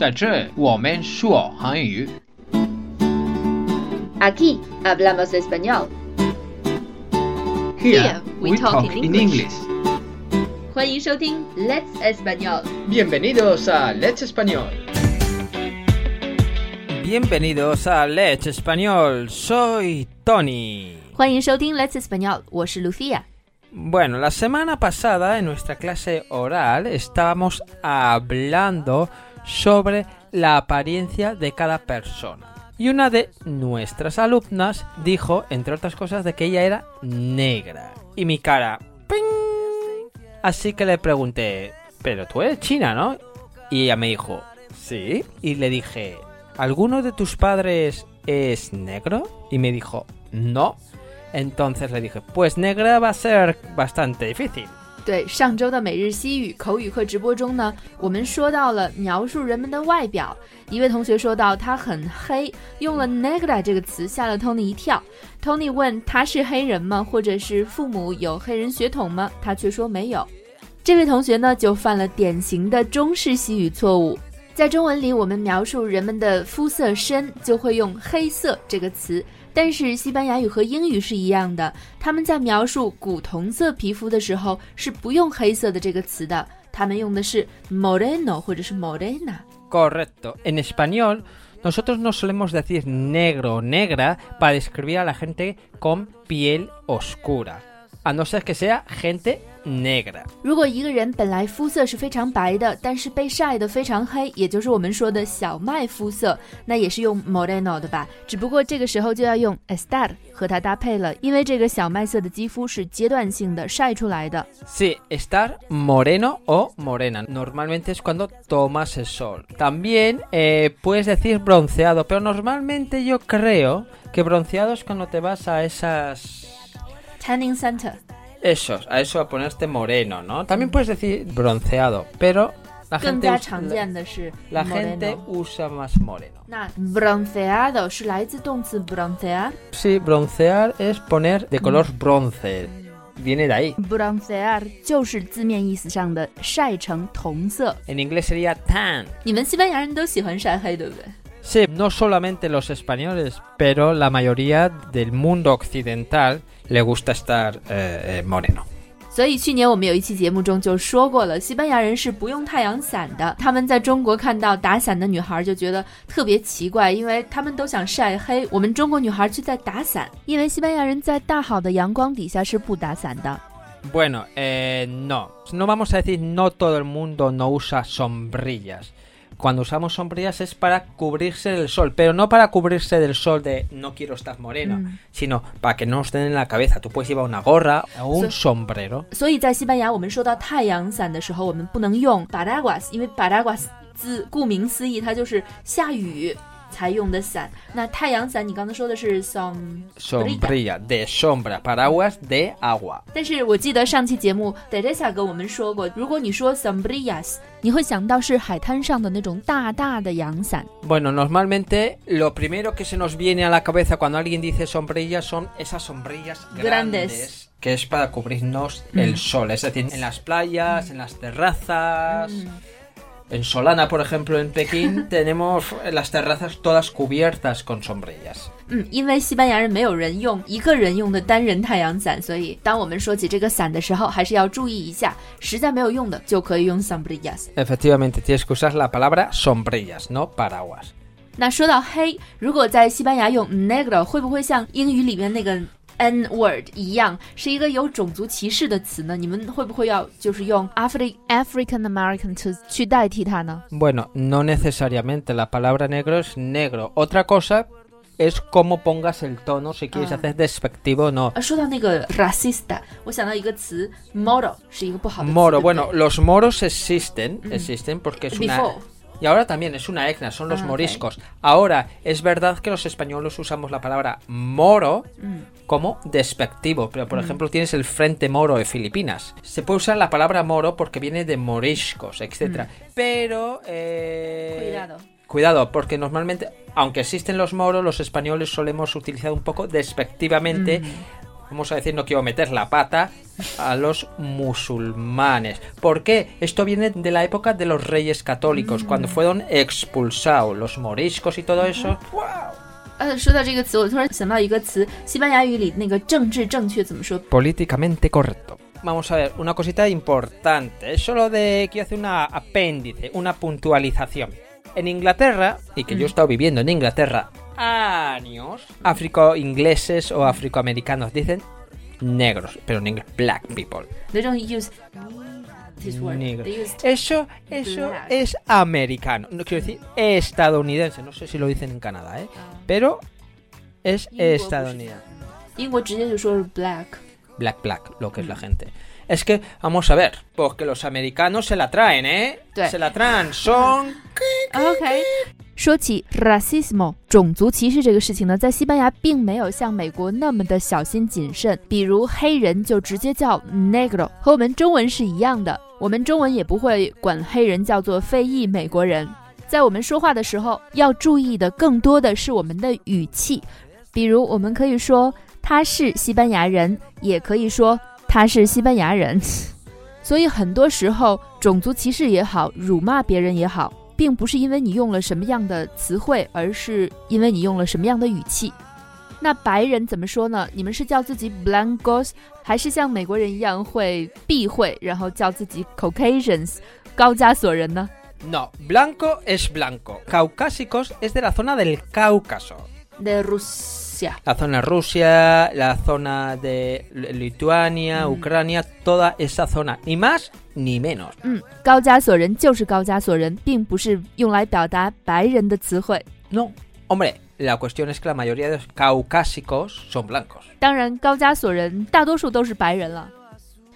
在这我们说韩语。 Aquí hablamos español. Here we talk in English. 欢迎收听 Let's Español。 Bienvenidos a Let's Español. Bienvenidos a Let's Español, soy Tony. 欢迎收听 Let's Español，我是 Lucia。 Bueno, la semana pasada en nuestra clase oral estábamos hablando sobre la apariencia de cada persona. Y una de nuestras alumnas dijo, entre otras cosas, de que ella era negra. Y mi cara... ¡ping! Así que le pregunté, pero tú eres china, ¿no? Y ella me dijo, sí. Y le dije, ¿alguno de tus padres es negro? Y me dijo, no. Entonces le dije, pues negra va a ser bastante difícil. 对，上周的每日西语口语课直播中呢，我们说到了描述人们的外表。一位同学说到他很黑，用了 negra 这个词，吓了 Tony 一跳。Tony 问他是黑人吗？或者是父母有黑人血统吗？他却说没有。这位同学呢，就犯了典型的中式西语错误。在中文里，我们描述人们的肤色深，就会用黑色这个词。但是西班牙语和英语是一样的，他们在描述古铜色皮肤的时候是不用黑色的这个词的，他们用的是 moreno 或者是 morena。Correcto. En español, nosotros no solemos decir negro o negra para describir a la gente con piel oscura, a no ser que sea gente negra. 如果一个人本来肤色是非常白的，但是被晒得非常黑，也就是我们说的小麦肤色，那也是用 moreno 的吧？只不过这个时候就要用 estar 和它搭配了，因为这个小麦色的肌肤是阶段性的晒出来的。 Sí, estar moreno o morena. Normalmente es cuando tomas el sol. También eh, puedes decir bronceado, pero normalmente yo creo que bronceado es cuando te vas a esas... Tanning Center. Eso, a eso a ponerte moreno, ¿no? También puedes decir bronceado, pero la gente, la, la gente usa más moreno. bronceado broncear? Sí, broncear es poner de color mm. bronce. Viene de ahí. Broncear En inglés sería tan. 你们西班牙人都喜欢晒黑，对不对？ Sí, no solamente los españoles, pero la mayoría del mundo occidental le gusta estar eh, eh, moreno. 所以去年我们有一期节目中就说过了，西班牙人是不用太阳伞的。他们在中国看到打伞的女孩就觉得特别奇怪，因为他们都想晒黑，我们中国女孩却在打伞。因为西班牙人在大好的阳光底下是不打伞的。 Bueno, eh, no. No vamos a decir no todo el mundo no usa sombrillas. Cuando usamos sombrillas es para cubrirse del sol, pero no para cubrirse del sol de no quiero estar moreno, Mm. sino para que no nos den en la cabeza. Tú puedes llevar una gorra o un So- sombrero. 所以在西班牙，我们说到太阳伞的时候，我们不能用 paraguas，因为 paraguas 字顾名思义，它就是下雨 才用的伞。那太阳伞，你刚才说的是 som。 Sombrilla de sombra, paraguas de agua. 但是我记得上期节目 Teresa 跟我们说过，如果你说 sombrillas，你会想到是海滩上的那种大大的阳伞。 Bueno, normalmente lo primero que se nos viene a la cabeza cuando alguien dice sombrillas son esas sombrillas Grandes. grandes, que es para cubrirnos el sol, es decir, en las playas, en las terrazas. En Solana, por ejemplo, en Pekín, tenemos las terrazas todas cubiertas con sombrillas. 嗯，因为西班牙人没有人用一个人用的单人太阳伞，所以当我们说起这个伞的时候，还是要注意一下，实在没有用的就可以用 sombrillas。 Efectivamente, tienes que usar la palabra sombrillas, no paraguas. 那说到黑，如果在西班牙用 negro，会不会像英语里面那个 n word 一样，是一个有种族歧视的词呢？你们会不会要就是用 Afri African American to 去代替它呢？ Bueno, no necesariamente. La palabra negro es negro. Otra cosa es cómo pongas el tono, si quieres Ah. hacer despectivo o no. 啊，说到那个 racista，我想到一个词 moro，是一个不好的词。 Moro, 对不对 bueno, los moros existen, existen porque es una... y ahora también es una etnia, son los Ah, moriscos. Ahora, es verdad que los españoles usamos la palabra moro como despectivo, pero por ejemplo tienes el Frente Moro de Filipinas. Se puede usar la palabra moro porque viene de moriscos, etc. Pero... eh, Cuidado. Cuidado, porque normalmente, aunque existen los moros, los españoles solemos utilizar un poco despectivamente vamos a decir, no quiero meter la pata a los musulmanes. ¿Por qué? Esto viene de la época de los reyes católicos, cuando fueron expulsados los moriscos y todo eso. ¡Wow! 呃，说到这个词，我突然想到一个词，西班牙语里那个政治正确怎么说？ políticamente correcto. Vamos a ver, una cosita importante. Es solo de. Quiero hacer una apéndice, una puntualización. En Inglaterra, y que yo he estado viviendo en Inglaterra años, afroingleses o afroamericanos dicen negros, pero en inglés black people. They don't use this word. They use eso eso black. es americano, no quiero decir estadounidense, no sé si lo dicen en Canadá, ¿eh? pero es pues. estadounidense. black. Black, black, lo que mm. es la gente. Es que, vamos a ver, porque los americanos se la traen, ¿eh? Se la traen, son... okay. 说起 racismo 种族歧视这个事情呢，在西班牙并没有像美国那么的小心谨慎，比如黑人就直接叫 negro，和我们中文是一样的。我们中文也不会管黑人叫做非裔美国人。在我们说话的时候，要注意的更多的是我们的语气，比如我们可以说他是西班牙人，也可以说他是西班牙人。所以很多时候，种族歧视也好，辱骂别人也好，并不是因为你用了什么样的词汇，而是因为你用了什么样的语气。那白人怎么说呢？你们是叫自己 blancos，还是像美国人一样会避讳，然后叫自己 Caucasians 高加索人呢 No, blanco es blanco. Caucásicos es de la zona del Cáucaso.？De Rusia。 La zona Rusia, la zona de Lituania, Mm. Ucrania, toda esa zona. Ni más ni menos. 嗯，高加索人就是高加索人，并不是用来表达白人的词汇。 No. Hombre, la cuestión es que la mayoría de los caucásicos son blancos. 当然，高加索人大多数都是白人了。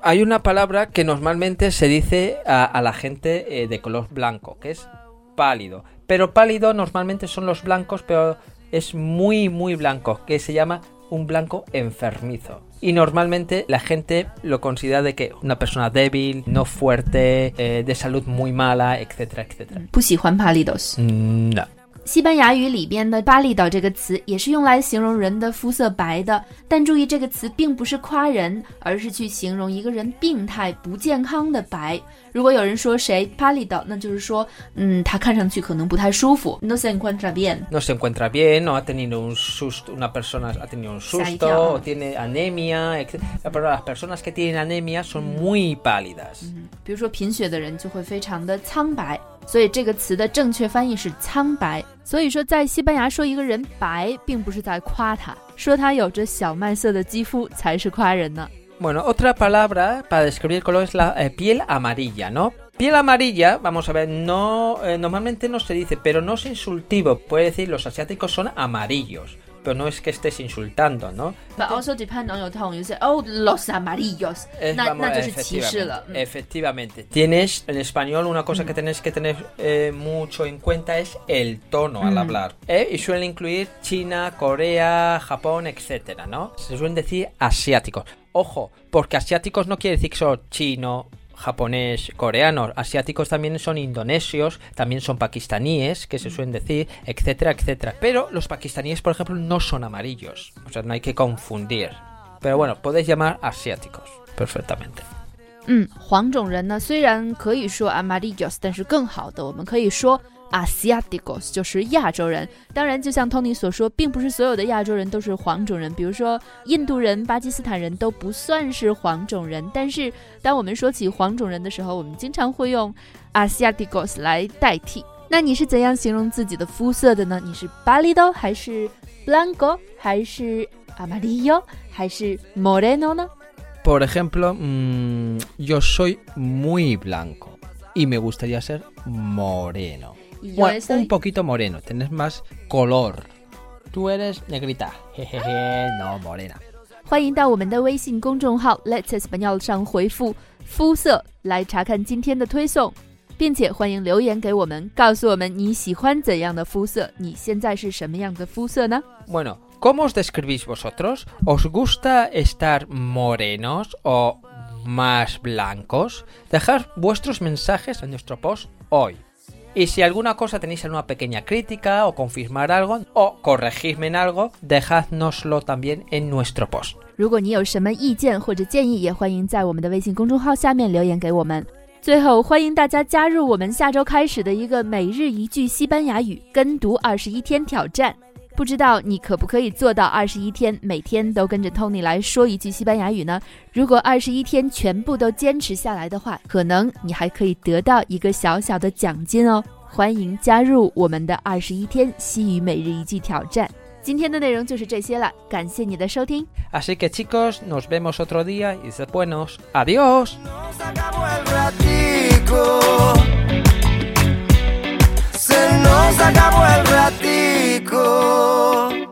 Hay una palabra que normalmente se dice a, a la gente eh, de color blanco, que es pálido. Pero pálido normalmente son los blancos, pero es muy muy blanco, que se llama un blanco enfermizo. Y normalmente la gente lo considera de que una persona débil, no fuerte, eh, de salud muy mala, etcétera, etcétera. Mm, no. 西班牙语里边的“巴厘岛”这个词也是用来形容人的肤色白的，但注意这个词并不是夸人，而是去形容一个人病态、不健康的白。如果有人说谁“巴厘岛”，那就是说，嗯，他看上去可能不太舒服。No se encuentra bien。No se encuentra bien, o ha tenido un susto, una persona ha tenido un susto, o tiene anemia. Pero las personas que tienen anemia son muy pálidas. 比如说贫血的人就会非常的苍白，所以这个词的正确翻译是苍白。所以说，在西班牙说一个人白，并不是在夸他，说他有着小麦色的肌肤才是夸人呢。 Bueno, otra palabra para describir el color es la eh, piel amarilla, ¿no? Piel amarilla, vamos a ver, no eh, normalmente no se dice, pero no es insultivo. Puede decir los asiáticos son amarillos, pero no es que estés insultando, ¿no? But also depend on your tone. You say, oh, los amarillos. Es, na, vamos, na mm. efectivamente. Tienes, en español, una cosa que tenés que tener eh, mucho en cuenta es el tono mm. al hablar. ¿eh? Y suelen incluir China, Corea, Japón, etcétera, ¿no? Se suelen decir asiáticos. Ojo, porque asiáticos no quiere decir que son chino, japonés, coreanos. Asiáticos también son indonesios, también son pakistaníes, que se suelen decir, etcétera, etcétera. Pero los pakistaníes, por ejemplo, no son amarillos. O sea, no hay que confundir. Pero bueno, podéis llamar asiáticos perfectamente. 嗯，黄种人呢，虽然可以说 amarillos，但是更好的，我们可以说 asiáticos，就是亚洲人。当然，就像 Tony 所说，并不是所有的亚洲人都是黄种人，比如说印度人、巴基斯坦人都不算是黄种人。但是，当我们说起黄种人的时候，我们经常会用 asiáticos 来代替。那你是怎样形容自己的肤色的呢？你是 pálido 还是 blanco 还是 amarillo 还是 moreno 呢？Por ejemplo, mm, yo soy muy blanco y me gustaría ser moreno. Yo Bueno, estoy- un poquito moreno, tenés más color. Tú eres negrita, jejeje, no morena. 欢迎到我们的微信公众号 Let's Español 上回复“肤色”来查看今天的推送，并且欢迎留言给我们，告诉我们你喜欢怎样的肤色，你现在是什么样的肤色呢？ Bueno, ¿cómo os describís vosotros? ¿Os gusta estar morenos o más blancos? Dejad vuestros mensajes en nuestro post hoy. Y si alguna cosa tenéis alguna pequeña crítica o confirmar algo o corregirme en algo, dejádnoslo también en nuestro post. 如果你有什么意见或者建议，也欢迎在我们的微信公众号下面留言给我们。最后，欢迎大家加入我们下周开始的一个每日一句西班牙语跟读二十一天挑战。 不知道你可不可以做到二十一天，每天都跟着 Tony 来说一句西班牙语呢？如果二十一天全部都坚持下来的话，可能你还可以得到一个小小的奖金哦！欢迎加入我们的二十一天西语每日一句挑战。今天的内容就是这些了，感谢你的收听。Así que chicos, nos vemos otro día y se buenos. Adiós. Oh.